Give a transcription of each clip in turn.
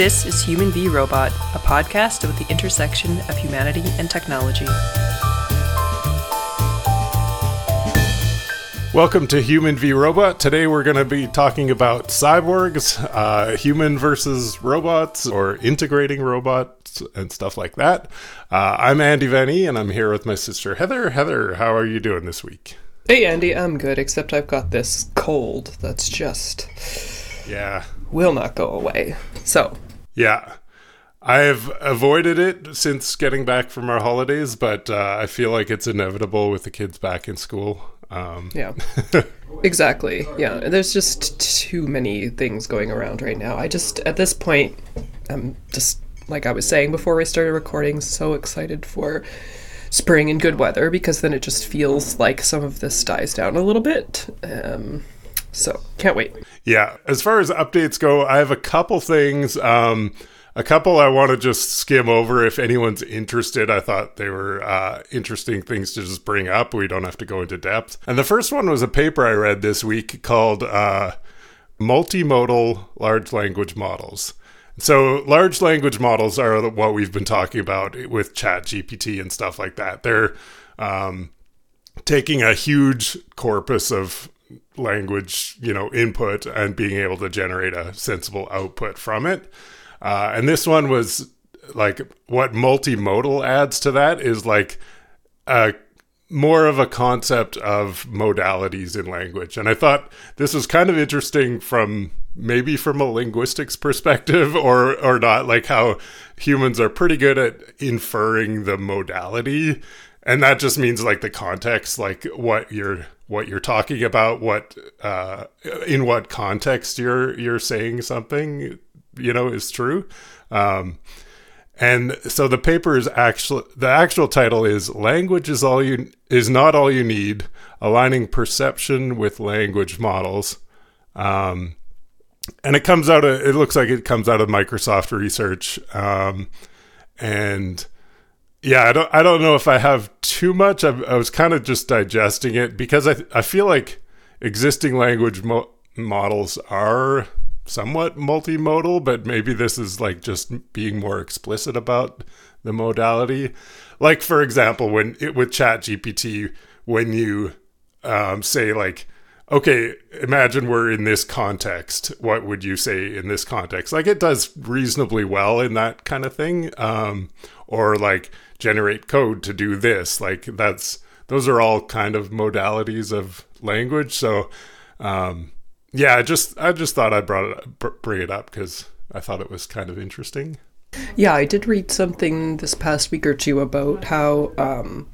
This is Human v Robot, a podcast about the intersection of humanity and technology. Welcome to Human v Robot. Today we're going to be talking about cyborgs, uh, human versus robots, or integrating robots and stuff like that. Uh, I'm Andy Venny, and I'm here with my sister Heather. Heather, how are you doing this week? Hey Andy, I'm good, except I've got this cold that's just. Yeah. Will not go away. So. Yeah. I've avoided it since getting back from our holidays, but uh, I feel like it's inevitable with the kids back in school. Um. Yeah. exactly. Yeah. There's just too many things going around right now. I just, at this point, I'm just, like I was saying before we started recording, so excited for spring and good weather because then it just feels like some of this dies down a little bit. Um, so can't wait. Yeah. As far as updates go, I have a couple things. Um, a couple I want to just skim over if anyone's interested. I thought they were uh, interesting things to just bring up. We don't have to go into depth. And the first one was a paper I read this week called uh, Multimodal Large Language Models. So large language models are what we've been talking about with Chat GPT and stuff like that. They're um, taking a huge corpus of language, you know, input and being able to generate a sensible output from it. Uh, and this one was like what multimodal adds to that is like a more of a concept of modalities in language. And I thought this was kind of interesting from maybe from a linguistics perspective or or not like how humans are pretty good at inferring the modality and that just means like the context like what you're what you're talking about what uh in what context you're you're saying something you know is true. Um and so the paper is actually the actual title is language is all you is not all you need aligning perception with language models. Um and it comes out of it looks like it comes out of Microsoft research. Um, and yeah I don't I don't know if I have too much I, I was kind of just digesting it because I I feel like existing language mo- models are somewhat multimodal but maybe this is like just being more explicit about the modality like for example when it, with chat gpt when you um, say like okay, imagine we're in this context. What would you say in this context? Like it does reasonably well in that kind of thing. Um, or like generate code to do this. Like that's, those are all kind of modalities of language. So, um, yeah, I just, I just thought I brought it, bring it up because I thought it was kind of interesting. Yeah, I did read something this past week or two about how, um,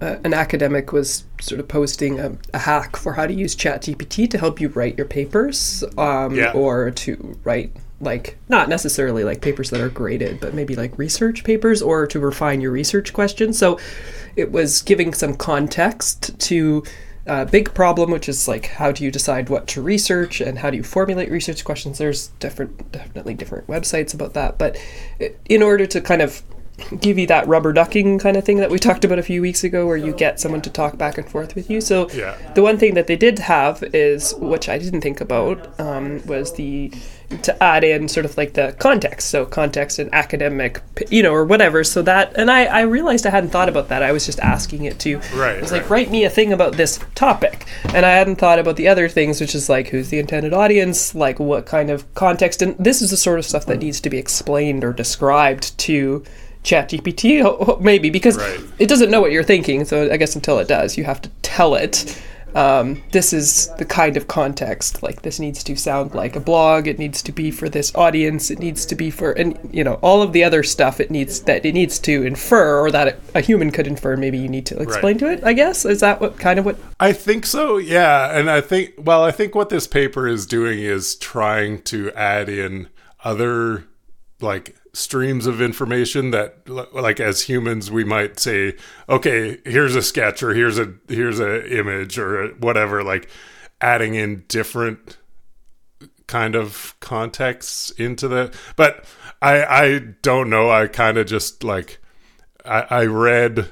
uh, an academic was sort of posting a, a, hack for how to use ChatGPT to help you write your papers, um, yeah. or to write like not necessarily like papers that are graded, but maybe like research papers, or to refine your research questions. So it was giving some context to a big problem, which is like how do you decide what to research and how do you formulate research questions. There's different, definitely different websites about that, but in order to kind of give you that rubber ducking kind of thing that we talked about a few weeks ago where you get someone to talk back and forth with you. So yeah. the one thing that they did have is which i didn't think about um, was the to add in sort of like the context. So context and academic you know or whatever. So that and i i realized i hadn't thought about that. I was just asking it to right i was right. like write me a thing about this topic. And i hadn't thought about the other things which is like who's the intended audience? Like what kind of context? And this is the sort of stuff that needs to be explained or described to ChatGPT, maybe because right. it doesn't know what you're thinking. So I guess until it does, you have to tell it. Um, this is the kind of context. Like this needs to sound like a blog. It needs to be for this audience. It needs to be for and you know all of the other stuff. It needs that it needs to infer or that it, a human could infer. Maybe you need to explain right. to it. I guess is that what kind of what I think so. Yeah, and I think well, I think what this paper is doing is trying to add in other like streams of information that like as humans we might say okay here's a sketch or here's a here's a image or whatever like adding in different kind of contexts into the but i i don't know. I kind of just like i i read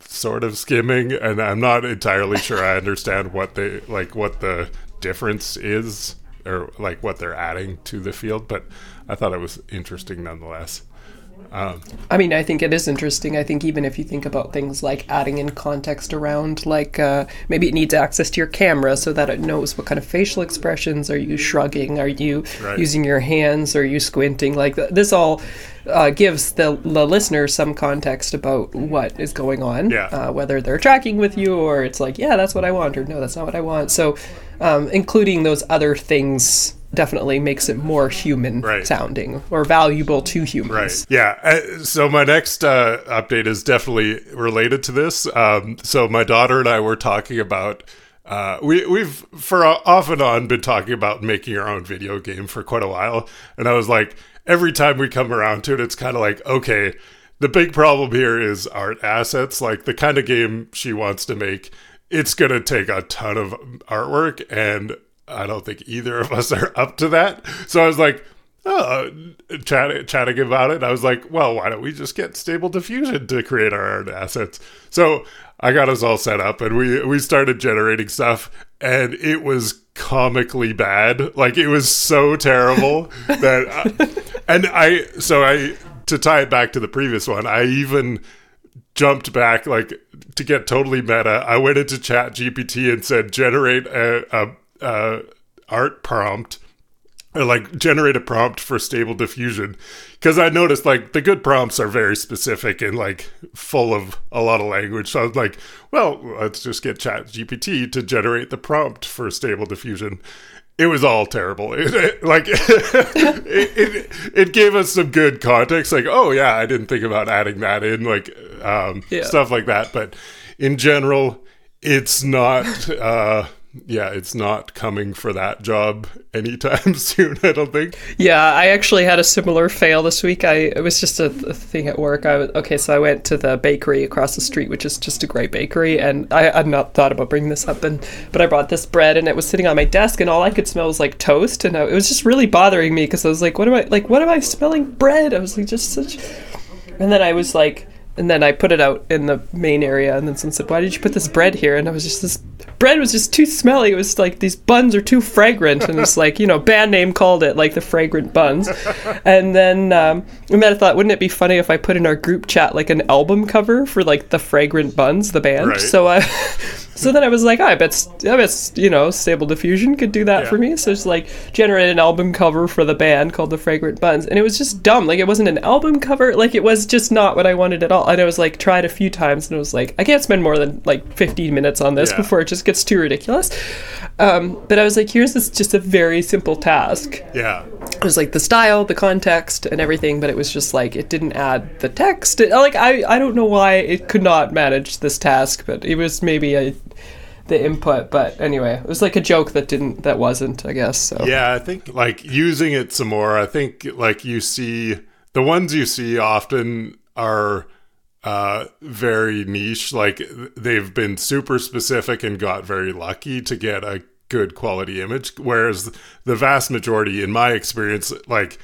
sort of skimming and i'm not entirely sure i understand what they like what the difference is or like what they're adding to the field, but I thought it was interesting nonetheless. Um, I mean, I think it is interesting. I think even if you think about things like adding in context around, like uh, maybe it needs access to your camera so that it knows what kind of facial expressions are you shrugging, are you right. using your hands, are you squinting? Like this all uh, gives the, the listener some context about what is going on, yeah. uh, whether they're tracking with you or it's like, yeah, that's what I want, or no, that's not what I want. So, um, including those other things definitely makes it more human right. sounding or valuable to humans. Right. Yeah. Uh, so my next uh, update is definitely related to this. Um, so my daughter and I were talking about. Uh, we we've for off and on been talking about making our own video game for quite a while, and I was like, every time we come around to it, it's kind of like, okay, the big problem here is art assets. Like the kind of game she wants to make, it's gonna take a ton of artwork, and I don't think either of us are up to that. So I was like, oh, chatting, chatting about it. I was like, well, why don't we just get Stable Diffusion to create our art assets? So I got us all set up and we, we started generating stuff and it was comically bad. Like it was so terrible that, I, and I, so I, to tie it back to the previous one, I even jumped back like to get totally meta. I went into Chat GPT and said, generate a, a uh, art prompt or like generate a prompt for stable diffusion. Because i noticed like the good prompts are very specific and like full of a lot of language. So i was like well let's just get chat gpt to generate the prompt for stable diffusion. It was all terrible. It, it, like it, it, it, gave us some good context like oh yeah i didn't think about adding that in like um, yeah. stuff like that. But in general it's not uh, yeah, it's not coming for that job anytime soon, I don't think. Yeah, I actually had a similar fail this week. I it was just a, a thing at work. I was, okay, so I went to the bakery across the street, which is just a great bakery, and I had not thought about bringing this up, and but I brought this bread, and it was sitting on my desk, and all I could smell was like toast, and I, it was just really bothering me because I was like, what am I like? What am I smelling? Bread. I was like, just such, and then I was like and then I put it out in the main area, and then someone said, "Why did you put this bread here?" And I was just this bread was just too smelly. It was like these buns are too fragrant, and it's like you know, band name called it like the fragrant buns. And then um, and then I thought, wouldn't it be funny if I put in our group chat like an album cover for like the fragrant buns, the band? Right. So I. So then I was like, oh, I bet, I bet, you know, Stable Diffusion could do that yeah. for me. So it's like generate an album cover for the band called the Fragrant Buns, and it was just dumb. Like it wasn't an album cover. Like it was just not what I wanted at all. And I was like, tried a few times, and it was like, I can't spend more than like 15 minutes on this yeah. before it just gets too ridiculous. Um, but I was like, here's this just a very simple task. Yeah. It was like the style, the context, and everything, but it was just like it didn't add the text. It, like I, I don't know why it could not manage this task, but it was maybe a the input but anyway it was like a joke that didn't that wasn't i guess so yeah i think like using it some more i think like you see the ones you see often are uh very niche like they've been super specific and got very lucky to get a good quality image whereas the vast majority in my experience like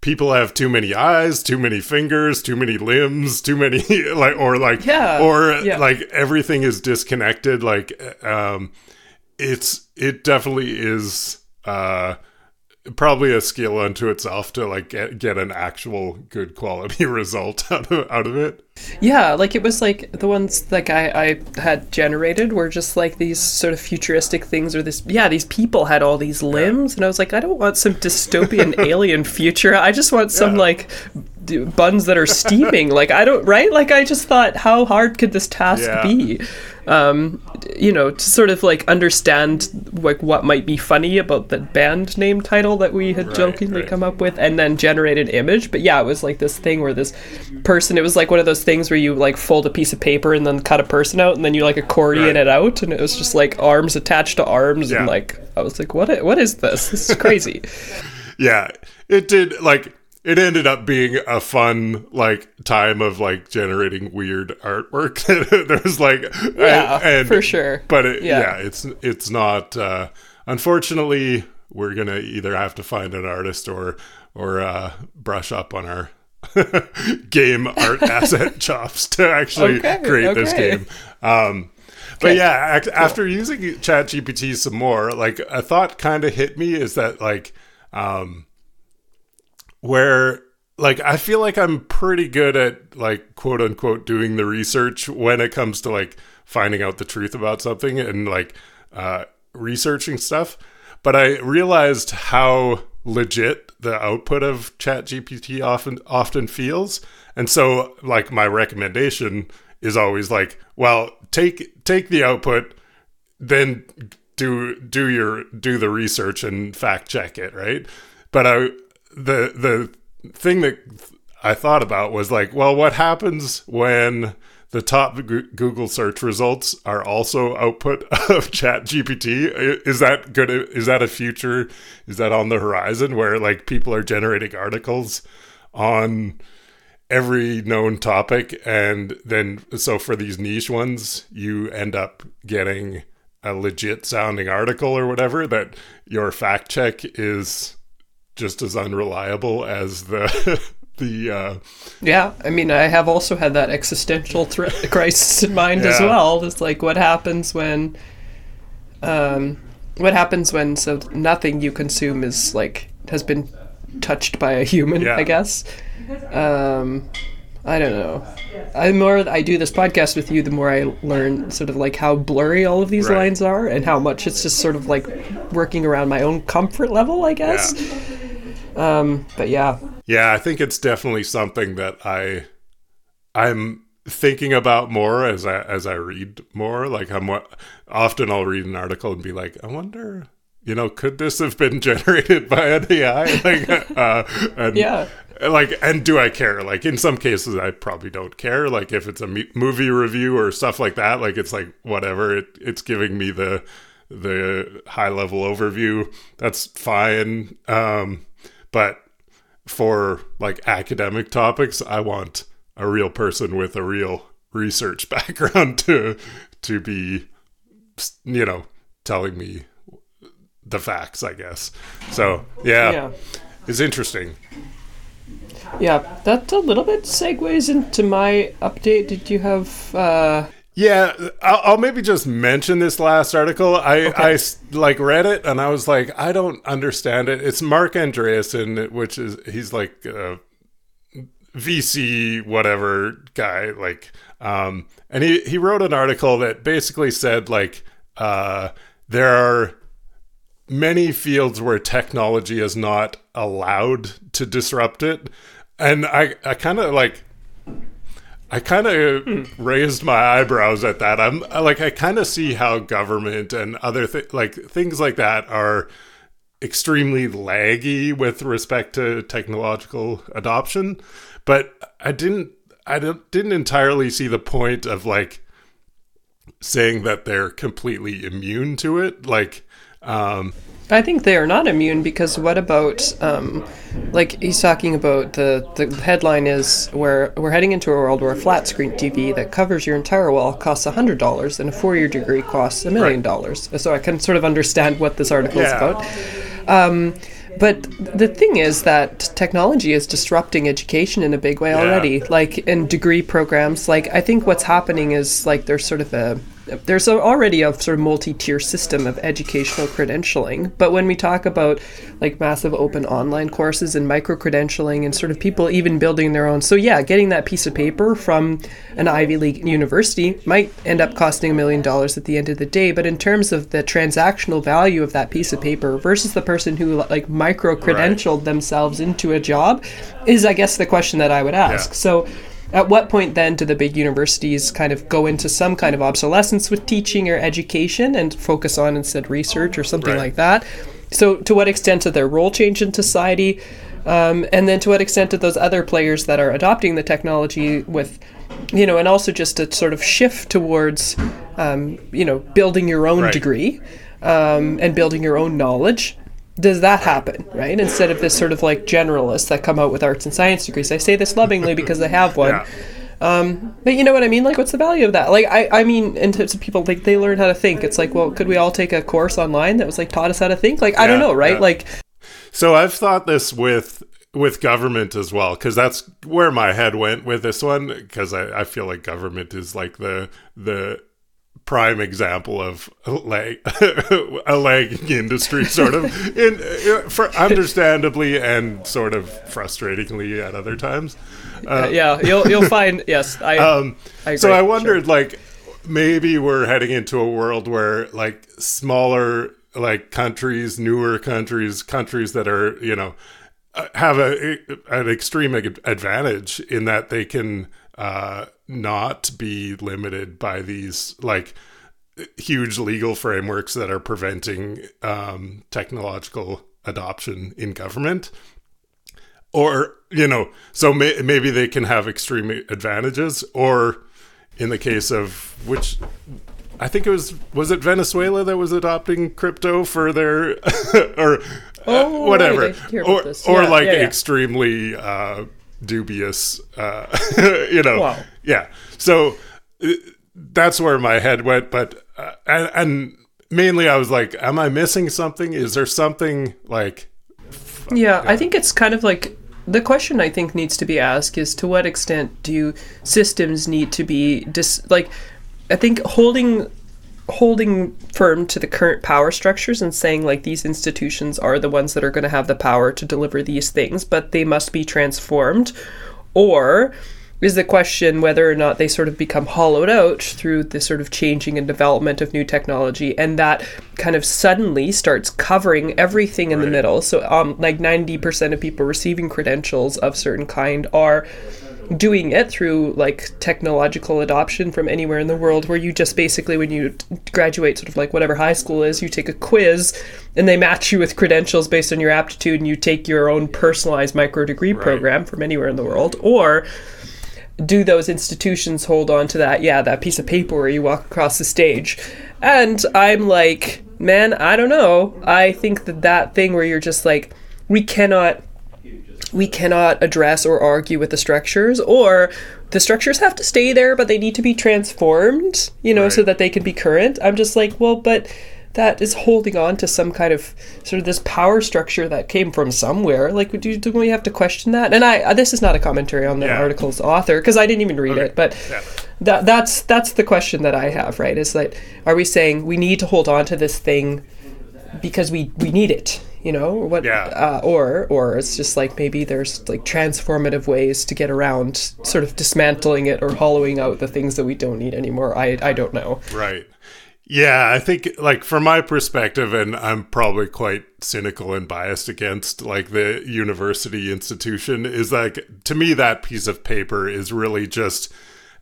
people have too many eyes, too many fingers, too many limbs, too many like or like yeah, or yeah. like everything is disconnected like um it's it definitely is uh probably a skill unto itself to like get, get an actual good quality result out of out of it. Yeah, like it was like the ones like I, I had generated were just like these sort of futuristic things or this yeah, these people had all these limbs yeah. and I was like I don't want some dystopian alien future. I just want some yeah. like buns that are steaming. like I don't right? Like I just thought how hard could this task yeah. be? Um, you know, to sort of like understand like what might be funny about the band name title that we had right, jokingly right. come up with, and then generate an image. But yeah, it was like this thing where this person. It was like one of those things where you like fold a piece of paper and then cut a person out, and then you like accordion right. it out, and it was just like arms attached to arms, yeah. and like I was like, what? What is this? This is crazy. yeah, it did like it ended up being a fun like time of like generating weird artwork. There's like yeah, and, and, for sure. But it, yeah. yeah. it's it's not. Uh, unfortunately, we're gonna either have to find an artist or or uh, brush up on our game art asset chops to actually okay, create okay. this game. Um, But yeah, ac- after using ChatGPT some more, like a thought kind of hit me is that like um where like I feel like I'm pretty good at like quote unquote doing the research when it comes to like finding out the truth about something and like uh researching stuff. But I realized how legit the output of ChatGPT often often feels. And so like my recommendation is always like, well, take take the output, then do do your do the research and fact check it, right? But I the the thing that I thought about was like, well, what happens when the top Google search results are also output of Chat GPT. Is that good? Is that a future? Is that on the horizon where like people are generating articles on every known topic, and then so for these niche ones, you end up getting a legit sounding article or whatever that your fact check is just as unreliable as the the uh, yeah i mean i have also had that existential threat crisis in mind yeah. as well it's like what happens when um what happens when so nothing you consume is like has been touched by a human yeah. i guess um i don't know the more i do this podcast with you the more i learn sort of like how blurry all of these right. lines are and how much it's just sort of like working around my own comfort level i guess yeah. Um but yeah yeah, I think it's definitely something that I I'm thinking about more as I as I read more. Like I'm often I'll read an article and be like, I wonder, you know, could this have been generated by an AI? Like, uh, and, yeah. Like, and do I care? Like, in some cases, I probably don't care. Like, if it's a me- movie review or stuff like that, like it's like whatever. It it's giving me the the high level overview. That's fine. Um, but for like academic topics, I want a real person with a real research background to to be you know telling me the facts i guess. So yeah, yeah. it's interesting. Yeah that a little bit segues into my update. Did you have uh yeah, I'll, I'll, maybe just mention this last article. I, okay. I like read it and I was like, I don't understand it. It's Marc Andreessen, which is he's like a VC whatever guy, like, um, and he he wrote an article that basically said like, uh, there are many fields where technology is not allowed to disrupt it, and I I kind of like I kind of hmm. raised my eyebrows at that. I'm like, I kind of see how government and other th- like things like that are extremely laggy with respect to technological adoption, but I didn't, I didn't entirely see the point of like saying that they're completely immune to it. Like, um, I think they are not immune because what about, um, like he's talking about the the headline is where we're heading into a world where a flat screen TV that covers your entire wall costs hundred dollars and a four year degree costs a million dollars. So I can sort of understand what this article yeah. is about. Um, but the thing is that technology is disrupting education in a big way already. Like in degree programs, like I think what's happening is like there's sort of a there's already a sort of multi-tier system of educational credentialing but when we talk about like massive open online courses and micro credentialing and sort of people even building their own so yeah getting that piece of paper from an ivy league university might end up costing a million dollars at the end of the day but in terms of the transactional value of that piece of paper versus the person who like micro credentialed right. themselves into a job is i guess the question that i would ask yeah. so at what point then do the big universities kind of go into some kind of obsolescence with teaching or education and focus on instead research or something right. like that? So, to what extent did their role change in society? Um, and then to what extent did those other players that are adopting the technology with, you know, and also just a sort of shift towards, um, you know, building your own right. degree um, and building your own knowledge does that happen, right? Instead of this sort of like generalists that come out with arts and science degrees. I say this lovingly because I have one. Yeah. Um, but you know what I mean? Like, what's the value of that? Like, I, I mean, in terms of people, like, they learn how to think. It's like, well, could we all take a course online that was like taught us how to think? Like, I don't know, right? Yeah. Like, so I've thought this with with government as well because that's where my head went with this one because I, I feel like government is like the the prime example of lag, a lagging industry, sort of, in for understandably and sort of frustratingly at other times. Uh, yeah, you'll you'll find yes. I, um, I so I wondered, sure. like, maybe we're heading into a world where like smaller like countries, newer countries, countries that are you know uh, have a an extreme ad- advantage in that they can uh, not be limited by these like huge legal frameworks that are preventing um, technological adoption in government. Or you know so may- maybe they can have extreme advantages or in the case of which i think it was was it venezuela that was adopting crypto for their or Oh, uh, whatever. right, I hear about or, or Yeah, like yeah, yeah. extremely uh dubious uh you know. Wow. yeah. So uh, that's where my head went but uh, and, and mainly i was like am i missing something? Is there something like Yeah, I think it's kind of like the question I think needs to be asked is to what extent do systems need to be dis like I think holding holding firm to the current power structures and saying like these institutions are the ones that are going to have the power to deliver these things but they must be transformed? Or is the question whether or not they sort of become hollowed out through the sort of changing and development of new technology and that kind of suddenly starts covering everything in the middle? So um, like 90% of people receiving credentials of certain kind are doing it through like technological adoption from anywhere in the world where you just basically when you graduate sort of like whatever high school is you take a quiz and they match you with credentials based on your aptitude and you take your own personalized micro degree program from anywhere in the world. Or do those institutions hold on to that yeah that piece of paper where you walk across the stage? And i'm like man i don't know. I think that that thing where you're just like we cannot we cannot address or argue with the structures or the structures have to stay there but they need to be transformed you know so that they can be current. I'm just like well but that is holding on to some kind of sort of this power structure that came from somewhere. Like do, do we have to question that? And i uh, this is not a commentary on the Yeah. article's author because i didn't even read it but Yeah. that that's that's the question that i have right? Is that are we saying we need to hold on to this thing because we we need it you know or what Yeah. uh, or or it's just like maybe there's like transformative ways to get around sort of dismantling it or hollowing out the things that we don't need anymore i i don't know Right. Yeah, I think like from my perspective and I'm probably quite cynical and biased against like the university institution is like to me that piece of paper is really just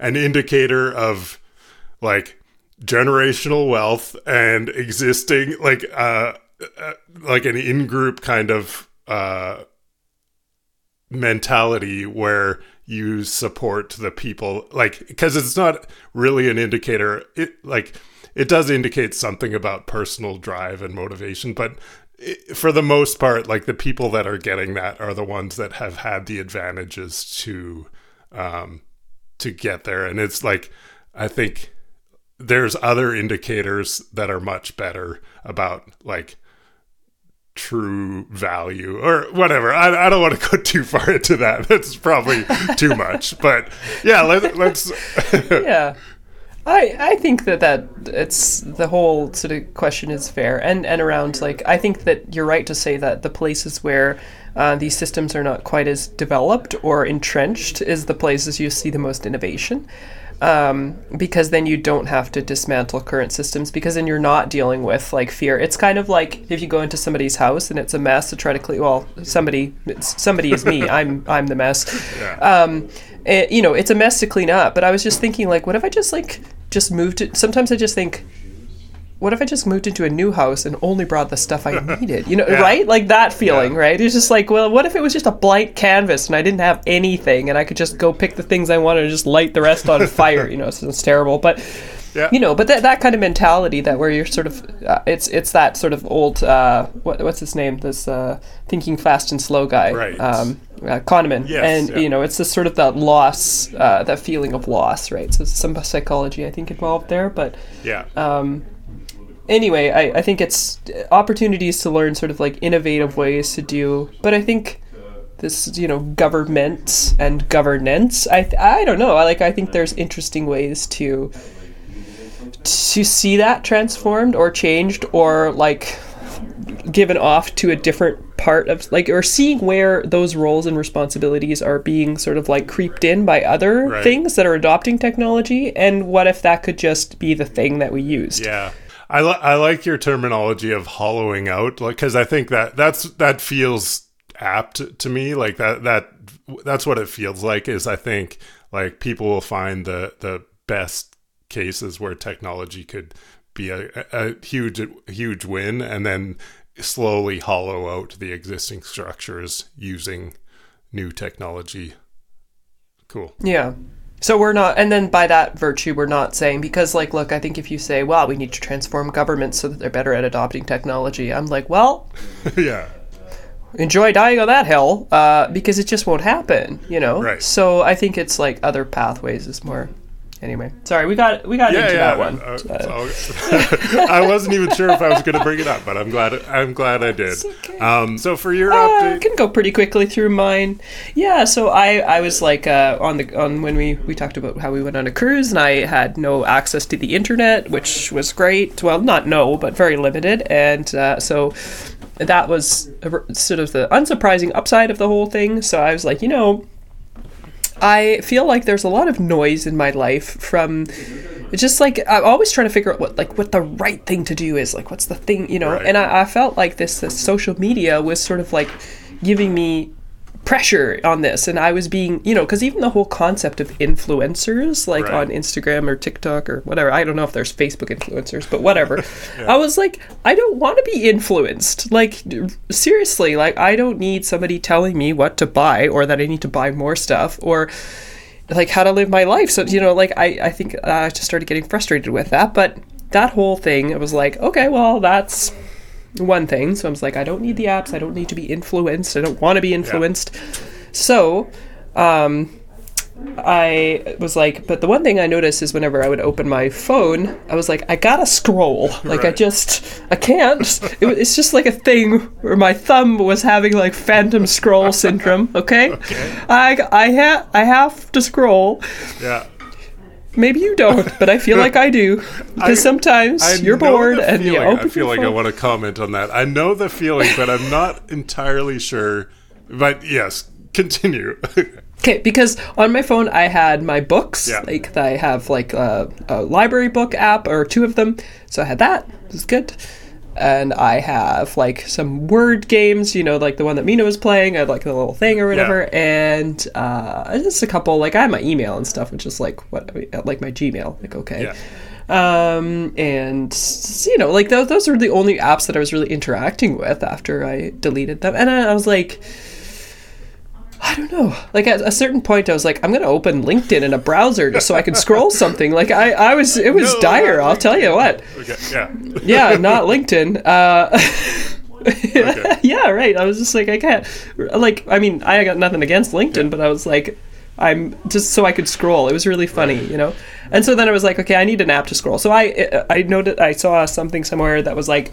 an indicator of like generational wealth and existing like uh, like an in-group kind of uh mentality where you support the people like because it's not really an indicator. It like it does indicate something about personal drive and motivation but it, for the most part like the people that are getting that are the ones that have had the advantages to um to get there. And it's like i think there's other indicators that are much better about like true value or whatever. I, I don't want to go too far into that. That's probably too much. But yeah, let, let's. yeah I, I think that that it's the whole sort of question is fair and and around like I think that you're right to say that the places where uh, these systems are not quite as developed or entrenched is the places you see the most innovation um, because then you don't have to dismantle current systems because then you're not dealing with like fear. It's kind of like if you go into somebody's house and it's a mess to try to clean well somebody somebody is me. I'm i'm the mess. Um, eh, you know it's a mess to clean up but i was just thinking like what if i just like just moved it? Sometimes i just think what if I just moved into a new house and only brought the stuff I needed? You know, right? Like that feeling, Yeah. right? It's just like, well, what if it was just a blank canvas and I didn't have anything and I could just go pick the things I wanted and just light the rest on fire? You know, so it's terrible, but Yeah. you know, but that, that kind of mentality that where you're sort of, uh, it's it's that sort of old, uh, what, what's his name? This uh, thinking fast and slow guy, Right. Um, uh, Kahneman, Yes, and yeah. you know, it's just sort of that loss, uh, that feeling of loss, right? So some psychology, I think, involved there, but yeah. Anyway, I, I think it's uh, opportunities to learn sort of like innovative ways to do, but I think this, you know, government and governance, I, th- I don't know. I like, I think there's interesting ways to to see that transformed or changed or like given off to a different part of like or seeing where those roles and responsibilities are being sort of like creeped in by other Right. things that are adopting technology and what if that could just be the thing that we used Yeah. I, li- I like your terminology of hollowing out like cuz I think that that's that feels apt to me like that that that's what it feels like is I think like people will find the the best cases where technology could be a a huge huge win and then slowly hollow out the existing structures using new technology. Cool. Yeah. So we're not, and then by that virtue, we're not saying, because, like, look, I think if you say, well, we need to transform governments so that they're better at adopting technology, I'm like, well, yeah. enjoy dying on that hill, uh, because it just won't happen, you know? Right. So I think it's like other pathways is more. Anyway, sorry, we got we got Yeah, into yeah. that one. uh, Uh, I wasn't even sure if I was going to bring it up, but I'm glad. I'm glad I did. okay. Um, so for your Uh, I update, can go pretty quickly through mine. Yeah, so I, I was like uh, on the on when we we talked about how we went on a cruise and I had no access to the internet, which was great. Well, not no, but very limited, and uh, so that was sort of the unsurprising upside of the whole thing. So I was like, you know, I feel like there's a lot of noise in my life from just like I'm always trying to figure out what like what the right thing to do is like what's the thing you know Right. and I, I felt like this this social media was sort of like giving me pressure on this. And I was being you know because even the whole concept of influencers like Right. on Instagram or TikTok or whatever I don't know if there's Facebook influencers but whatever. I was like I don't want to be influenced. Like seriously like I don't need somebody telling me what to buy or that I need to buy more stuff or like how to live my life. So you know like I I think I just started getting frustrated with that. But that whole thing it was like okay well that's one thing. So I was like, I don't need the apps. I don't need to be influenced. I don't want to be influenced. So, um, I was like, but the one thing I noticed is whenever I would open my phone, I was like, I gotta scroll. Like I just, I can't. It, it's just like a thing where my thumb was having like phantom scroll syndrome. Okay, I I ha- I have to scroll. yeah. Maybe you don't, but I feel like I do because sometimes I you're bored and you open I feel your like I want to comment on that. I know the feeling, but I'm not entirely sure. But yes, continue. Okay, because on my phone I had my books, Yeah. like I have like a, a library book app or two of them, so I had that. It was good, and I have like some word games, you know, like the one that Mina was playing. I had like the little thing or whatever, and uh, just a couple. Like I have my email and stuff, which is like what like my Gmail. Like okay. Yeah. Um, and you know, like those, those are the only apps that I was really interacting with after I deleted them. And I, I was like, I don't know. Like at a certain point, I was like, I'm gonna open LinkedIn in a browser just so I can scroll something. Like I, I was, it was No, dire. I'll tell you what. okay. Yeah. Yeah, not LinkedIn. Uh, yeah, right. I was just like, I can't. Like, I mean, I got nothing against LinkedIn, but I was like, I'm just so I could scroll. It was really funny, you know. And so then I was like, okay, I need an app to scroll. So I, I noted, I saw something somewhere that was like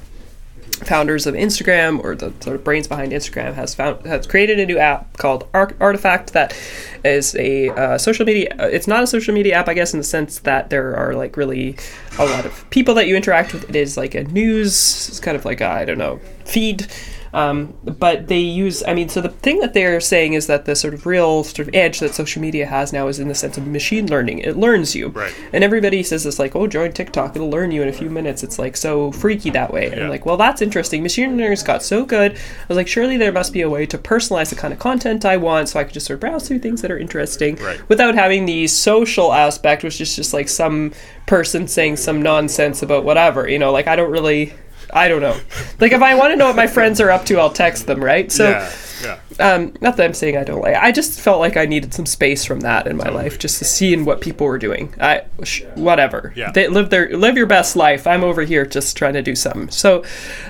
founders of Instagram or the sort of brains behind Instagram has found has created a new app called Ar- Artifact that is a uh, social media. uh, It's not a social media app, I guess, in the sense that there are like really a lot of people that you interact with. It is like a news, it's kind of like I I don't know feed. Um, but they use, I mean, so the thing that they're saying is that the sort of real sort of edge that social media has now is in the sense of machine learning. It learns you. Right. And everybody says this, like, oh, join TikTok, it'll learn you in a few minutes. It's like so freaky that way. And Yeah. I'm like, well, that's interesting. Machine learning's got so good. I was like, surely there must be a way to personalize the kind of content I want so I could just sort of browse through things that are interesting Right. without having the social aspect, which is just like some person saying some nonsense about whatever. You know, like I don't really. I don't know. Like if I want to know what my friends are up to, I'll text them, right? So yeah. Yeah. um, not that I'm saying I don't like. I just felt like I needed some space from that in my life, just to see in what people were doing. I, sh- whatever. Yeah. They live their live your best life. I'm over here just trying to do something. So,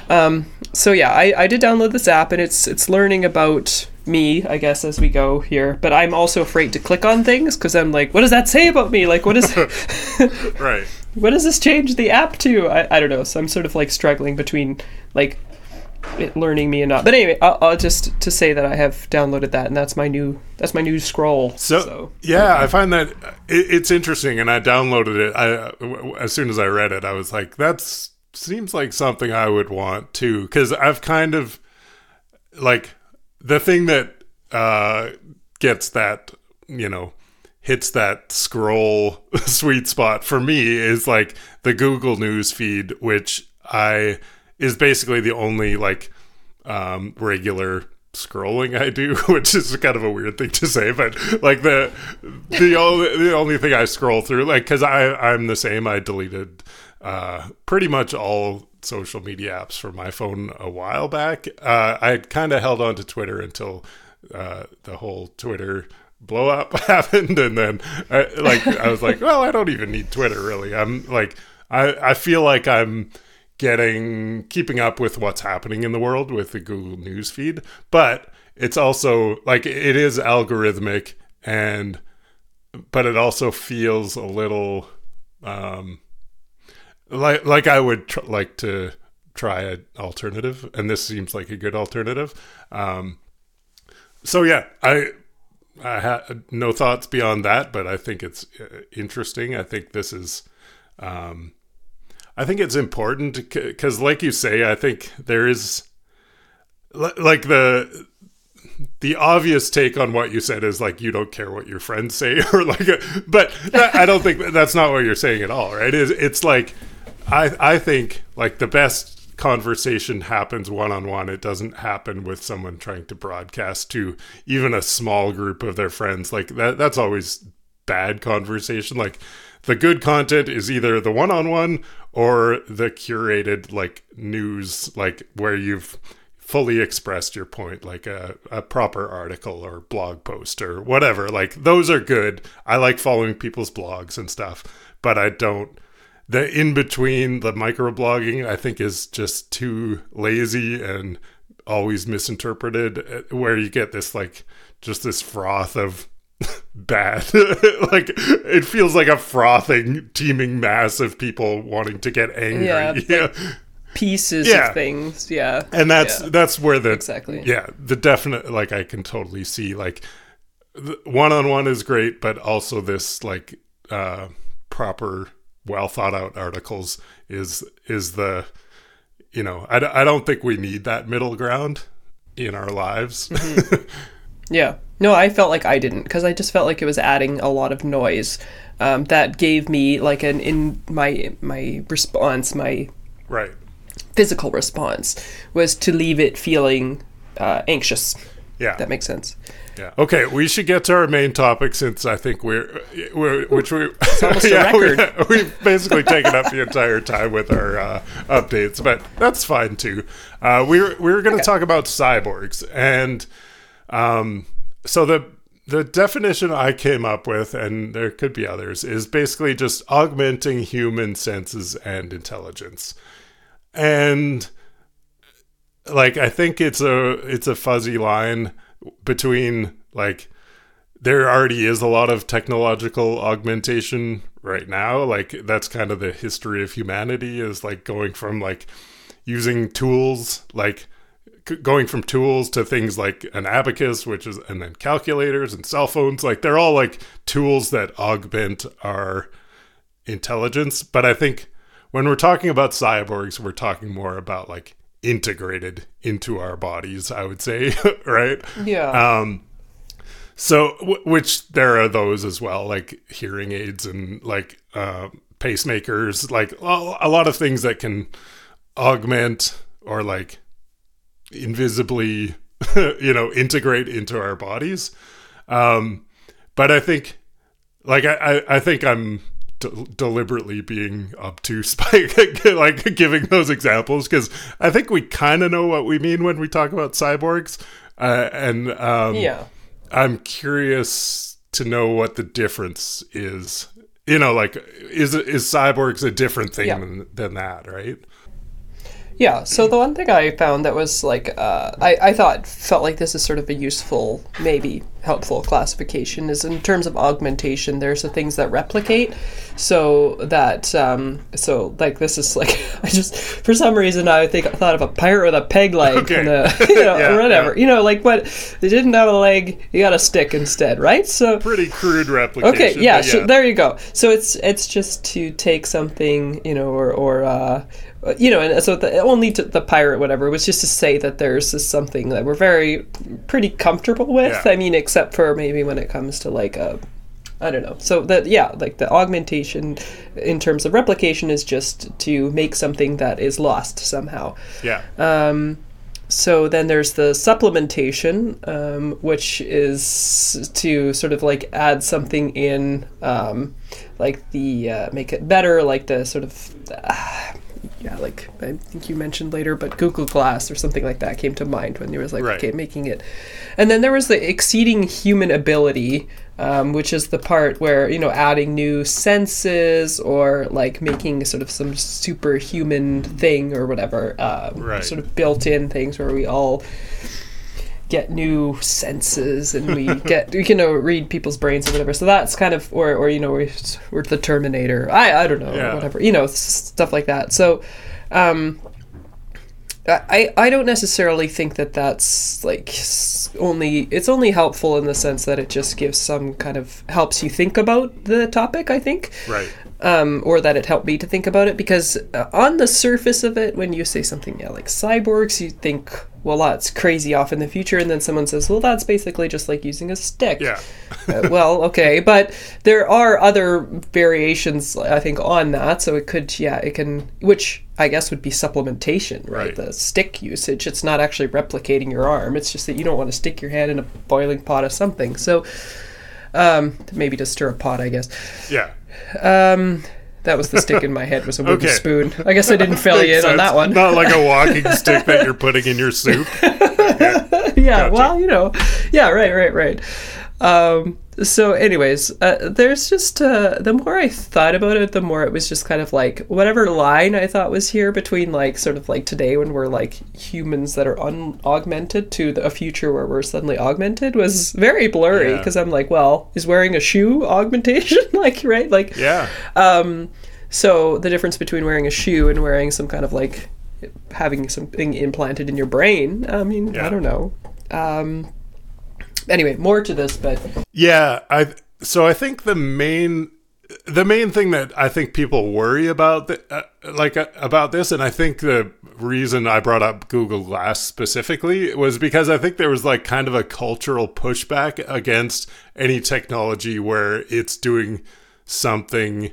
um, so yeah, I, I did download this app, and it's it's learning about me, I guess, as we go here. But I'm also afraid to click on things because I'm like, what does that say about me? Like, what is Right. What does this change the app to? I, I don't know. So I'm sort of like struggling between like it learning me and not. But anyway, I'll, I'll just to say that I have downloaded that, and that's my new that's my new scroll. So, So, yeah, I find that it, it's interesting, and I downloaded it. I w- as soon as I read it, I was like, "That's seems like something I would want too." Because I've kind of like the thing that uh, gets that you know hits that scroll sweet spot for me is like the Google News feed, which I is basically the only like um, regular scrolling I do, which is kind of a weird thing to say, but like the the only the only thing I scroll through, like because I I'm the same. I deleted uh, pretty much all social media apps from my phone a while back. Uh, I kind of held on to Twitter until uh, the whole Twitter blow up happened, and then I, like I was like, well, I don't even need Twitter really. I'm like I I feel like I'm getting keeping up with what's happening in the world with the Google News feed, but it's also like it is algorithmic and but it also feels a little um like like I would tr- like to try an alternative and this seems like a good alternative. Um so yeah, I I had no thoughts beyond that, but I think it's uh, interesting. I think this is um I think it's important because, like you say, I think there is like the the obvious take on what you said is like you don't care what your friends say or like but i don't think that's not what you're saying at all right it's, it's like i i think like the best conversation happens one-on-one it doesn't happen with someone trying to broadcast to even a small group of their friends. Like that that's always bad conversation. Like the good content is either the one-on-one or the curated like news like where you've fully expressed your point like a, a proper article or blog post or whatever. Like those are good. I like following people's blogs and stuff but i don't the in between the microblogging i think is just too lazy and always misinterpreted where you get this like just this froth of bad like it feels like a frothing teeming mass of people wanting to get angry Yeah, yeah, pieces Yeah. of things, yeah. and that's Yeah. that's where the Exactly. yeah the definite like i can totally see like one-on-one is great but also this like uh proper well thought out articles is is the you know I, I don't think we need that middle ground in our lives Mm-hmm. Yeah. No, I felt like I didn't because I just felt like it was adding a lot of noise. Um, that gave me like an in my my response, my right physical response was to leave it feeling uh, anxious. yeah That makes sense. Yeah. Okay, we should get to our main topic since I think we're, we're which we yeah, a record. We, have basically taken up the entire time with our uh, updates, but that's fine too. Uh, we were we were going to talk about cyborgs, and um, so the the definition I came up with, and there could be others, is basically just augmenting human senses and intelligence, and like I think it's a it's a fuzzy line between like there already is a lot of technological augmentation right now. Like that's kind of the history of humanity is like going from like using tools like going from tools to things like an abacus which is and then calculators and cell phones. Like they're all like tools that augment our intelligence. But i think when we're talking about cyborgs we're talking more about like integrated into our bodies i would say right Yeah. um so w- which there are those as well like hearing aids and like uh, pacemakers like a lot of things that can augment or like invisibly you know integrate into our bodies um but i think like i i, I think i'm de- deliberately being obtuse by like giving those examples because i think we kind of know what we mean when we talk about cyborgs uh, and um yeah. I'm curious to know what the difference is. You know, like is is cyborgs a different thing Yeah. than, than that, right? Yeah, so the one thing I found that was like uh, I I thought felt like this is sort of a useful maybe helpful classification is in terms of augmentation. There's the things that replicate, so that um, so like this is like I just for some reason I think I thought of a pirate with a peg leg Okay. and a, you know Yeah, or whatever yeah. you know like what they didn't have a leg you got a stick instead right so Pretty crude replication. Okay, yeah, but so there you go. So it's it's just to take something, you know, or or uh, you know, and so the only to the pirate whatever was just to say that there's this something that we're very pretty comfortable with. Yeah. I mean, except for maybe when it comes to like a I don't know. So that yeah, like the augmentation in terms of replication is just to make something that is lost somehow. yeah. Um, so then there's the supplementation, um, which is to sort of like add something in, um, like the uh, make it better, like the sort of. Uh, yeah, like I think you mentioned later, but Google Glass or something like that came to mind when there was like, Right. okay, making it. And then there was the exceeding human ability, um, which is the part where, you know, adding new senses or like making sort of some superhuman thing or whatever, um, Right. sort of built in things where we all get new senses and we get we can you know read people's brains or whatever so that's kind of or or you know we're, we're the terminator i i don't know Yeah. whatever you know stuff like that so um I, I don't necessarily think that that's like only it's only helpful in the sense that it just gives some kind of helps you think about the topic I think Right. Um, or that it helped me to think about it because uh, on the surface of it, when you say something yeah, like cyborgs, you think, well, that's crazy off in the future, and then someone says, well, that's basically just like using a stick. Yeah. Uh, well, okay, but there are other variations, I think, on that. So it could, yeah, it can, which I guess would be supplementation, right? Right. The stick usage. It's not actually replicating your arm. It's just that you don't want to stick your hand in a boiling pot of something. So um, maybe to stir a pot, I guess. Yeah. Um, that was the stick in my head was a wooden Okay. spoon. I guess I didn't fill you in on that one. Not like a walking stick that you're putting in your soup. yeah, well, you know, yeah, right, right, right. Um, so, anyways, uh, there's just uh, the more I thought about it, the more it was just kind of like whatever line I thought was here between like sort of like today when we're like humans that are unaugmented to the, a future where we're suddenly augmented was very blurry Yeah. because I'm like, well, is wearing a shoe augmentation? like, right? Like, Yeah. Um, so the difference between wearing a shoe and wearing some kind of like having something implanted in your brain, I mean, Yeah. I don't know. Um, anyway, more to this, but Yeah, I so I think the main the main thing that I think people worry about the, uh, like uh, about this and I think the reason I brought up Google Glass specifically was because I think there was like kind of a cultural pushback against any technology where it's doing something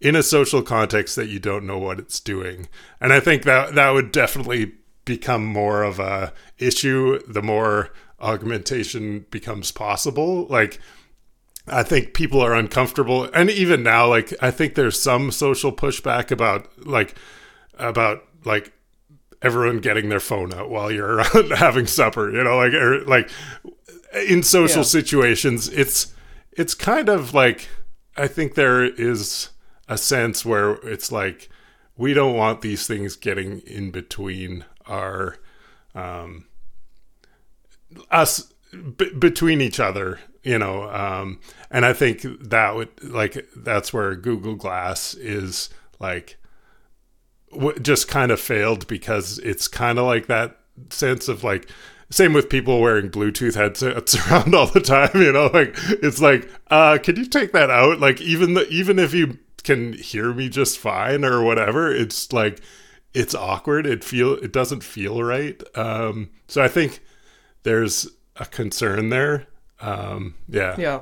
in a social context that you don't know what it's doing. And I think that that would definitely become more of a issue the more augmentation becomes possible. Like I think people are uncomfortable and even now like I think there's some social pushback about like about like everyone getting their phone out while you're around having supper, you know, like or like in social Yeah. situations it's it's kind of like I think there is a sense where it's like we don't want these things getting in between our um us b- between each other you know um and i think that would like that's where google glass is like w- just kind of failed because it's kind of like that sense of like same with people wearing bluetooth headsets around all the time you know like it's like uh can you take that out? Like even the even if you can hear me just fine or whatever it's like it's awkward. It feel it doesn't feel right. Um so i think there's a concern there um yeah yeah.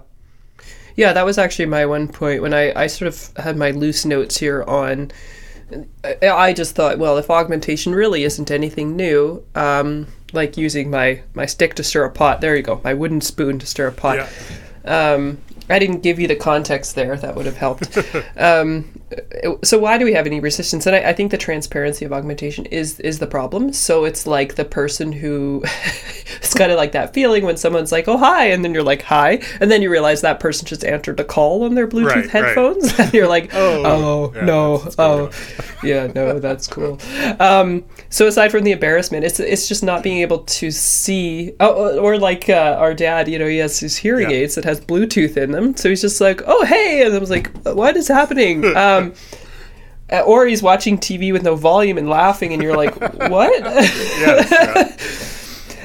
Yeah, that was actually my one point when I, I sort of had my loose notes here on. I- I just thought, well, if augmentation really isn't anything new, um, like using my, my stick to stir a pot, there you go, my wooden spoon to stir a pot. yeah Um, I didn't give you the context there. That would have helped. um, so why do we have any resistance? And I, I, think the transparency of augmentation is is the problem. So it's like the person who it's kind of like that feeling when someone's like, "Oh hi," and then you're like, "Hi," and then you realize that person just answered a call on their Bluetooth right, headphones, right. and you're like, "Oh, oh yeah, no, oh, yeah, no, that's cool." Um, so aside from the embarrassment, it's it's just not being able to see, oh, or like uh, our dad, you know, he has his hearing yeah. aids that has Bluetooth in them, so he's just like, "Oh hey," and I was like, "What is happening?" Um, uh, or he's watching TV with no volume and laughing, and you're like, "What?" yes,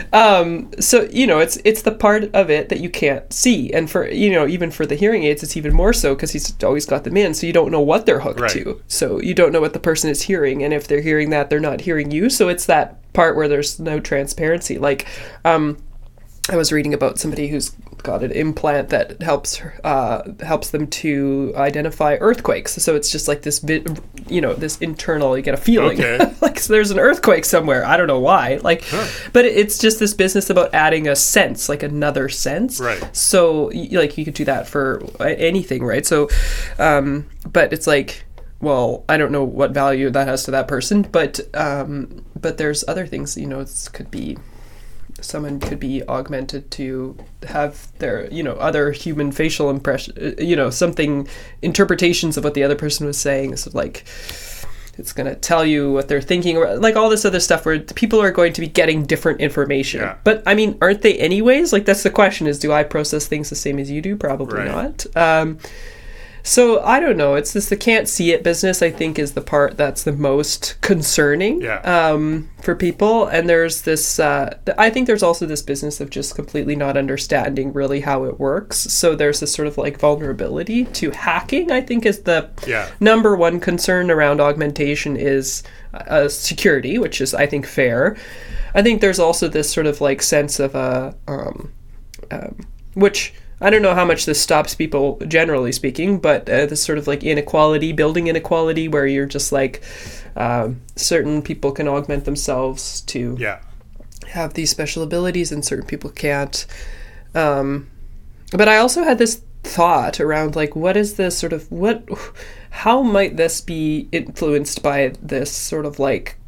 um, so you know, it's it's the part of it that you can't see, and for you know, even for the hearing aids, it's even more so because he's always got them in, so you don't know what they're hooked right. to. So you don't know what the person is hearing, and if they're hearing that, they're not hearing you. So it's that part where there's no transparency. Like, um, I was reading about somebody who's got an implant that helps uh, helps them to identify earthquakes. So it's just like this, you know, this internal. You get a feeling okay. like so there's an earthquake somewhere. I don't know why. Like, huh. but it's just this business about adding a sense, like another sense. Right. So like you could do that for anything, right? So, um, but it's like well, I don't know what value that has to that person, but um, but there's other things. You know, it could be someone could be augmented to have their you know other human facial impression uh, you know something interpretations of what the other person was saying. So like it's going to tell you what they're thinking or like all this other stuff where people are going to be getting different information. Yeah. but i mean aren't they anyways? Like that's the question is do i process things the same as you do? Probably right. not. Um, so I don't know. It's this the can't see it business. I think is the part that's the most concerning yeah. um, for people. And there's this. Uh, I think there's also this business of just completely not understanding really how it works. So there's this sort of like vulnerability to hacking. I think is the yeah. number one concern around augmentation is uh, security, which is I think fair. I think there's also this sort of like sense of a uh, um, um, which I don't know how much this stops people, generally speaking, but uh, this sort of like inequality, building inequality, where you're just like um, certain people can augment themselves to yeah. have these special abilities, and certain people can't. Um, but I also had this thought around like, what is this sort of what? How might this be influenced by this sort of like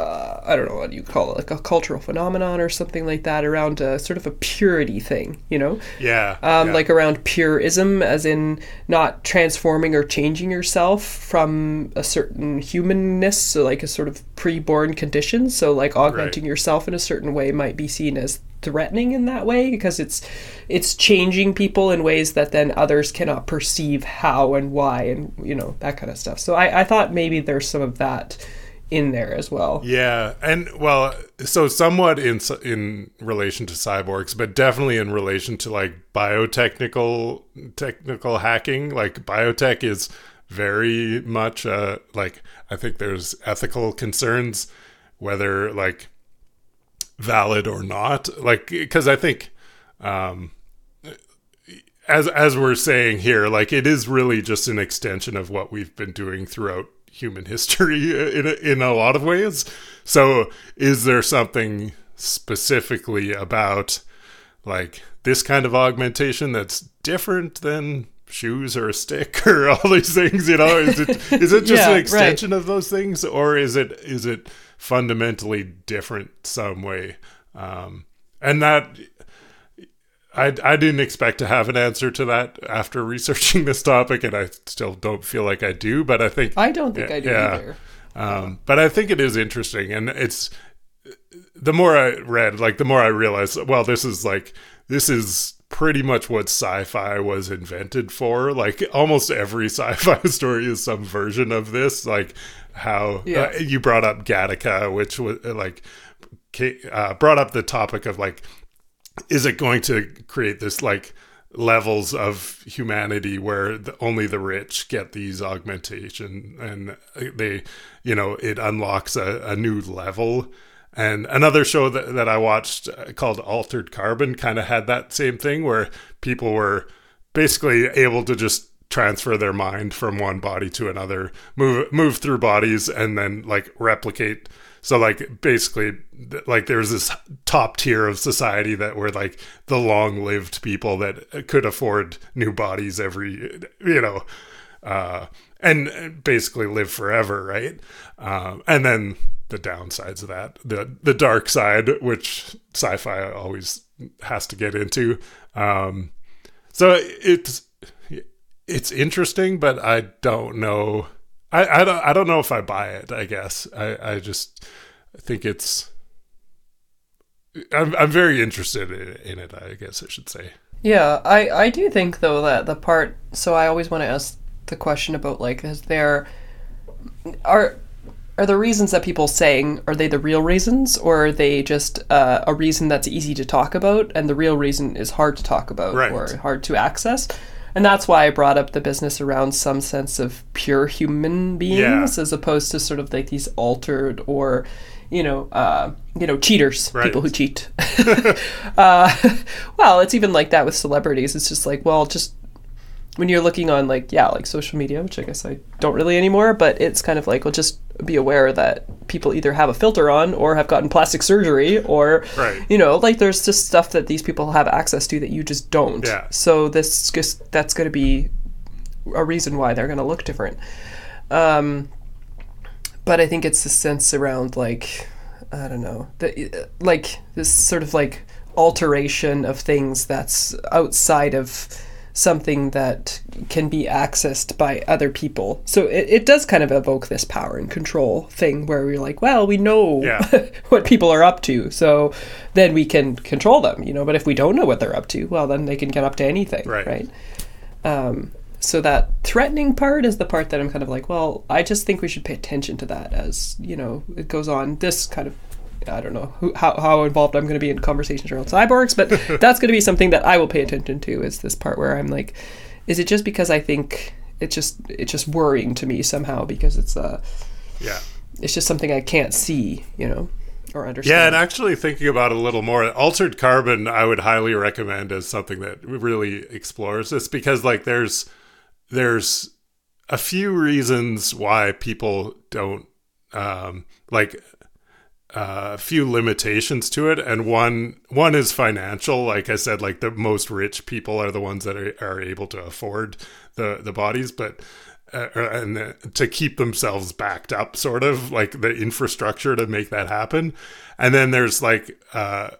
uh, I don't know what you call it, like a cultural phenomenon or something like that around a sort of a purity thing, you know? Yeah. Um, yeah. Like around purism, as in not transforming or changing yourself from a certain humanness, so like a sort of pre-born condition. So like augmenting right. yourself in a certain way might be seen as threatening in that way because it's it's changing people in ways that then others cannot perceive how and why and you know that kind of stuff. So I, I thought maybe there's some of that in there as well. Yeah, and well, so somewhat in in relation to cyborgs, but definitely in relation to like biotechnical technical hacking. Like biotech is very much uh like I think there's ethical concerns whether like valid or not. Like because I think um as as we're saying here, like it is really just an extension of what we've been doing throughout human history in a, in a lot of ways. So, is there something specifically about like this kind of augmentation that's different than shoes or a stick or all these things? You know, is it is it just yeah, an extension right. of those things, or is it is it fundamentally different some way? Um, and that I, I didn't expect to have an answer to that after researching this topic, and I still don't feel like I do. But I think I don't think I do yeah, either. Um, but I think it is interesting, and it's the more I read, like the more I realized, well, this is like this is pretty much what sci-fi was invented for. Like almost every sci-fi story is some version of this. Like how yeah. uh, you brought up Gattaca, which was like uh, brought up the topic of like is it going to create this like levels of humanity where the, only the rich get these augmentation and they you know it unlocks a, a new level? And another show that, that i watched uh, called altered carbon kind of had that same thing where people were basically able to just transfer their mind from one body to another move move through bodies and then like replicate so like basically like there's this top tier of society that were like the long lived people that could afford new bodies every you know uh and basically live forever, right? Um, and then the downsides of that, the the dark side, which sci-fi always has to get into. Um, so it's it's interesting, but I don't know. I, I don't I don't know if I buy it. I guess I I just think it's. I'm I'm very interested in, in it. I guess I should say. Yeah, I I do think though that the part. So I always want to ask the question about like is there are are the reasons that people saying are they the real reasons or are they just uh, a reason that's easy to talk about and the real reason is hard to talk about Right. or hard to access and that's why i brought up the business around some sense of pure human beings as opposed to sort of like these altered or you know uh, you know cheaters Right. people who cheat. Uh, well it's even like that with celebrities. It's just like well just when you're looking on like yeah like social media which i guess i don't really anymore but it's kind of like well just be aware that people either have a filter on or have gotten plastic surgery or Right. you know like there's just stuff that these people have access to that you just don't Yeah. so this just that's going to be a reason why they're going to look different um but i think it's the sense around like i don't know the, like this sort of like alteration of things that's outside of something that can be accessed by other people so it, it does kind of evoke this power and control thing where we're like well we know Yeah. what people are up to so then we can control them you know but if we don't know what they're up to well then they can get up to anything Right. right um, so that threatening part is the part that I'm kind of like, well, I just think we should pay attention to that as you know it goes on. This kind of, I don't know who, how how involved I'm going to be in conversations around cyborgs, but that's going to be something that I will pay attention to. Is this part where I'm like, is it just because I think it just it's just worrying to me somehow because it's uh Yeah. it's just something I can't see, you know, or understand. Yeah, and actually thinking about it a little more, altered carbon I would highly recommend as something that really explores this because like there's there's a few reasons why people don't um like uh, a few limitations to it. And one one is financial. Like i said like the most rich people are the ones that are, are able to afford the the bodies but uh, and uh, to keep themselves backed up sort of like the infrastructure to make that happen. And then there's like uh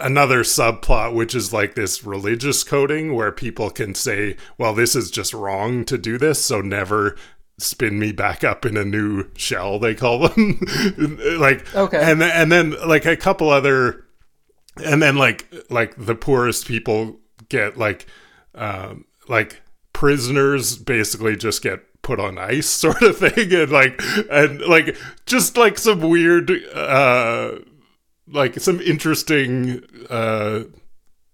another subplot which is like this religious coding where people can say well this is just wrong to do this. So never spin me back up in a new shell they call them like Okay. and then, and then like a couple other and then like like the poorest people get like um like prisoners basically just get put on ice sort of thing and like and like just like some weird uh like some interesting uh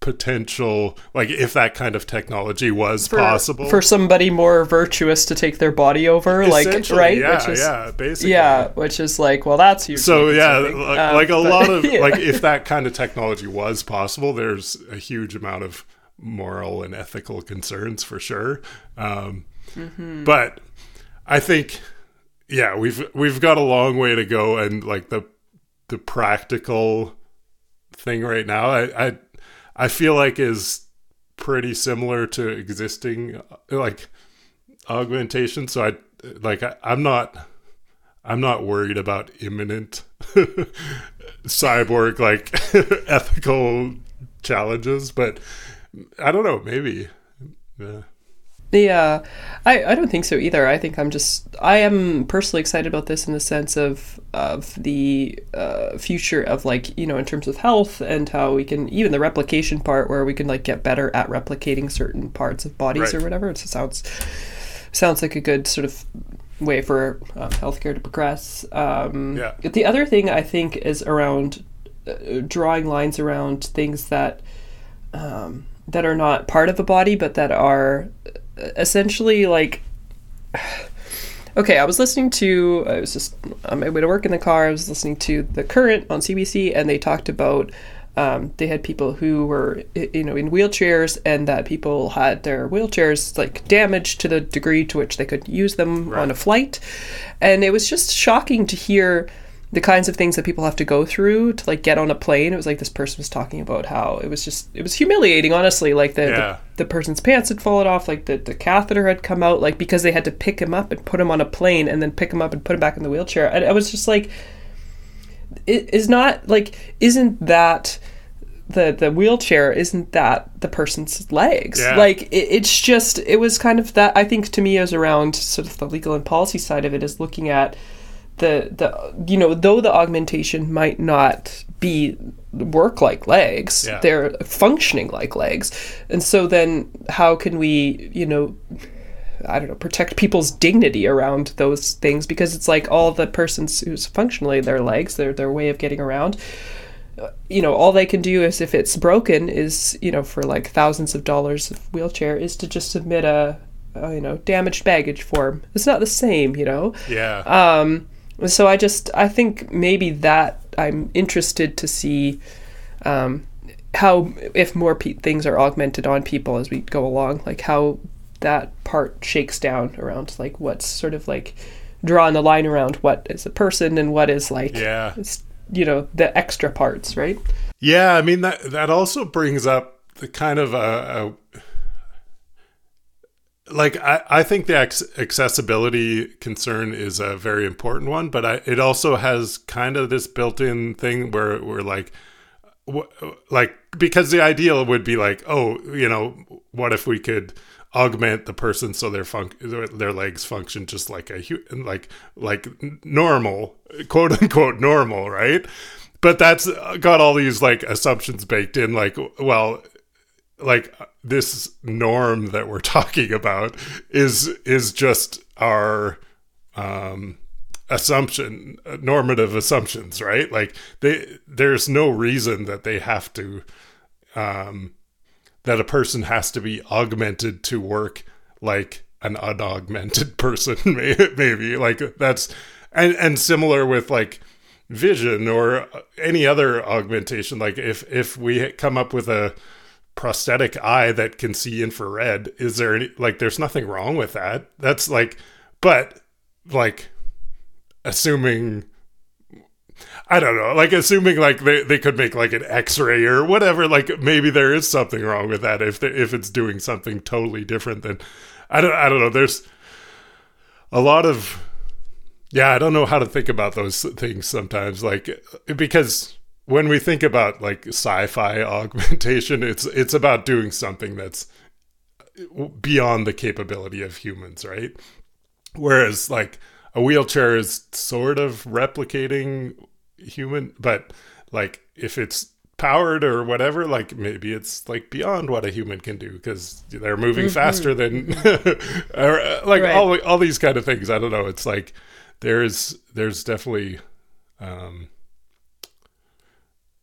potential like if that kind of technology was for, possible. for somebody more virtuous to take their body over, like right, yeah which is yeah basically. Yeah, which is like, well, that's usually so yeah like, Um, like a but- lot of yeah. like if that kind of technology was possible there's a huge amount of moral and ethical concerns for sure. Um Mm-hmm. but i think yeah we've we've got a long way to go and like the the practical thing right now. I i, I feel like is pretty similar to existing like augmentation so i like I, i'm not i'm not worried about imminent cyborg like ethical challenges but i don't know maybe yeah. Yeah, I, I don't think so either. I think I'm just I am personally excited about this in the sense of of the uh, future of like you know in terms of health and how we can even the replication part where we can like get better at replicating certain parts of bodies Right. or whatever. It sounds sounds like a good sort of way for um, healthcare to progress. Um, Yeah. The other thing I think is around uh, drawing lines around things that um, that are not part of a body, but that are essentially like. Okay, I was listening to. I was just on my way to work in the car. I was listening to the current on CBC, and they talked about. Um, they had people who were, you know, in wheelchairs, and that people had their wheelchairs like damaged to the degree to which they could use them on a flight, and it was just shocking to hear the kinds of things that people have to go through to like get on a plane. It was like this person was talking about how it was just it was humiliating, honestly. Like the Yeah. the, the person's pants had fallen off, like the, the catheter had come out, like because they had to pick him up and put him on a plane and then pick him up and put him back in the wheelchair. And I was just like, it is not like isn't that the the wheelchair isn't that the person's legs Yeah. like it, it's just it was kind of that i think to me is around sort of the legal and policy side of it is looking at the the you know though the augmentation might not be work like legs Yeah. they're functioning like legs and so then how can we you know I don't know, protect people's dignity around those things because it's like all the persons who's functionally their legs, their their way of getting around. You know, all they can do is if it's broken is you know for like thousands of dollars of wheelchair is to just submit a, a you know damaged baggage form. It's not the same, you know. Yeah. Um, so I just I think maybe that I'm interested to see um, how if more pe- things are augmented on people as we go along, like how that part shakes down around like what's sort of like drawing the line around what is a person and what is like yeah. you know the extra parts, right? Yeah, I mean that that also brings up the kind of a, a like I, I think the accessibility concern is a very important one, but I, it also has kind of this built-in thing where we're like, like because the ideal would be like, oh, you know, what if we could augment the person so their their- their legs function just like a hu- like like normal quote unquote normal right? But that's got all these like assumptions baked in like well like this norm that we're talking about is is just our um assumption normative assumptions right? Like they there's no reason that they have to um that a person has to be augmented to work like an unaugmented person may- maybe. Like that's and and similar with like vision or any other augmentation. Like if if we come up with a prosthetic eye that can see infrared is there any like there's nothing wrong with that that's like but like assuming I don't know, like assuming like they, they could make like an X-ray or whatever, like maybe there is something wrong with that if if it's doing something totally different than I don't I don't know. There's a lot of yeah, I don't know how to think about those things sometimes, like because when we think about like sci-fi augmentation, it's it's about doing something that's beyond the capability of humans, right? Whereas like a wheelchair is sort of replicating human, but like if it's powered or whatever, like maybe it's like beyond what a human can do because they're moving faster than, or uh, like Right. all all these kind of things. I don't know. It's like there's there's definitely um,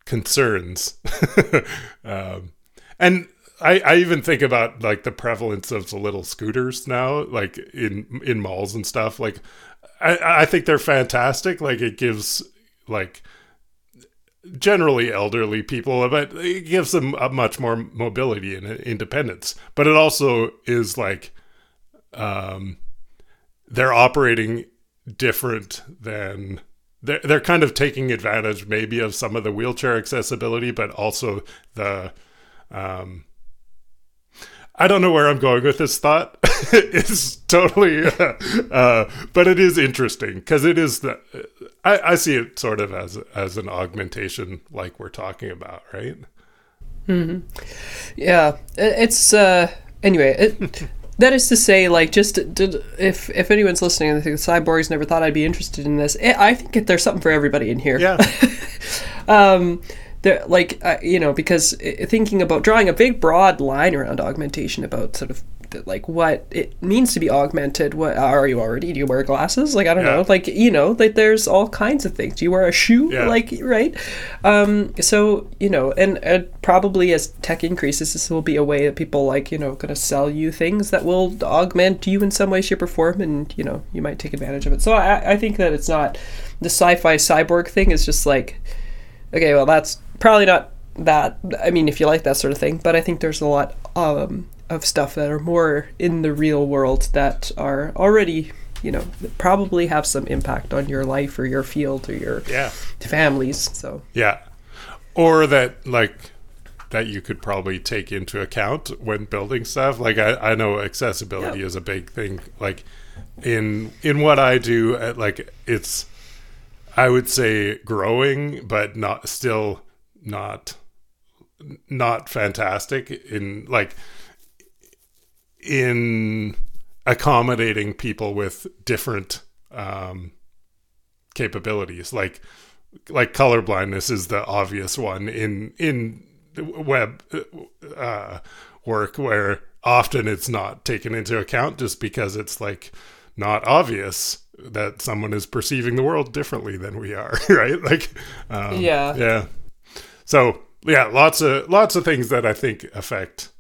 concerns, um, and I, I even think about like the prevalence of the little scooters now, like in in malls and stuff. Like, I I think they're fantastic. Like it gives like generally elderly people, but it gives them a much more mobility and independence. But it also is like, um, they're operating different than they're they're kind of taking advantage maybe of some of the wheelchair accessibility, but also the um I don't know where I'm going with this thought. it's totally, uh, uh, but it is interesting because it is the. I, I see it sort of as as an augmentation, like we're talking about, right? Hmm. Yeah, it's uh anyway, it, that is to say like just did, if if anyone's listening and they think cyborgs never thought I'd be interested in this, eh, I think there's something for everybody in here. Yeah, um there like uh, you know because thinking about drawing a big broad line around augmentation about sort of the, like what it means to be augmented what are you already do you wear glasses like i don't Yeah. know like you know like there's all kinds of things do you wear a shoe Yeah. like right um so you know and uh, probably as tech increases this will be a way that people like you know going to sell you things that will augment you in some way shape or form and you know you might take advantage of it so i, I think that it's not the sci-fi cyborg thing is just like okay, well, that's probably not that. I mean, if you like that sort of thing, but I think there's a lot um, of stuff that are more in the real world that are already you know probably have some impact on your life or your field or your Yeah. families. So Yeah. Or that like that you could probably take into account when building stuff. Like I, I know accessibility Yeah. is a big thing. Like in in what I do, uh, like it's I would say growing, but not still not not fantastic in like in accommodating people with different um capabilities. Like like color blindness is the obvious one in in web uh, work where often it's not taken into account just because it's like not obvious that someone is perceiving the world differently than we are right? Like um, Yeah. yeah. So yeah lots of lots of things that i think affect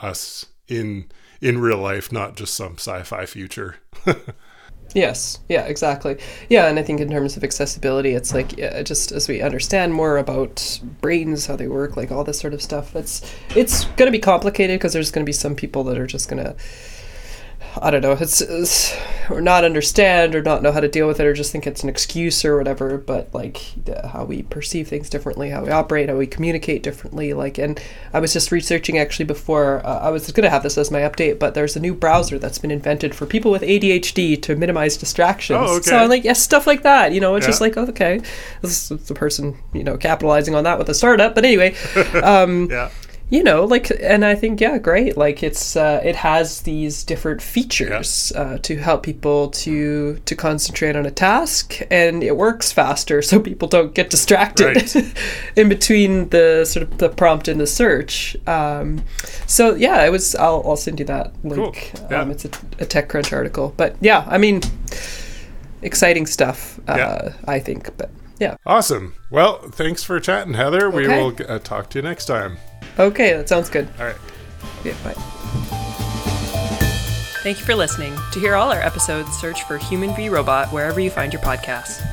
us in in real life not just some sci-fi future Yes, yeah, exactly. Yeah, and I think in terms of accessibility, it's like yeah, just as we understand more about brains, how they work, like all this sort of stuff. It's it's going to be complicated because there's going to be some people that are just going to I don't know, it's, it's or not understand or not know how to deal with it or just think it's an excuse or whatever. But like the, how we perceive things differently, how we operate, how we communicate differently. Like, and I was just researching actually before uh, I was going to have this as my update, but there's a new browser that's been invented for people with ADHD to minimize distractions. Oh, okay. So I'm like, yes, stuff like that. You know, it's just like, oh, okay, this is the person you know capitalizing on that with a startup. But anyway. Um, yeah you know like and i think yeah great like it's uh, it has these different features uh, to help people to to concentrate on a task and it works faster so people don't get distracted Right. in between the sort of the prompt and the search um, so yeah it was i'll, I'll send you that link Cool. Yeah. um, it's a, a techcrunch article but yeah i mean exciting stuff uh, Yeah. i think but yeah. Awesome. Well thanks for chatting heather. We will uh, talk to you next time. Okay that sounds good. All right. Yeah, bye. Thank you for listening. To hear all our episodes, search for Human v Robot wherever you find your podcasts.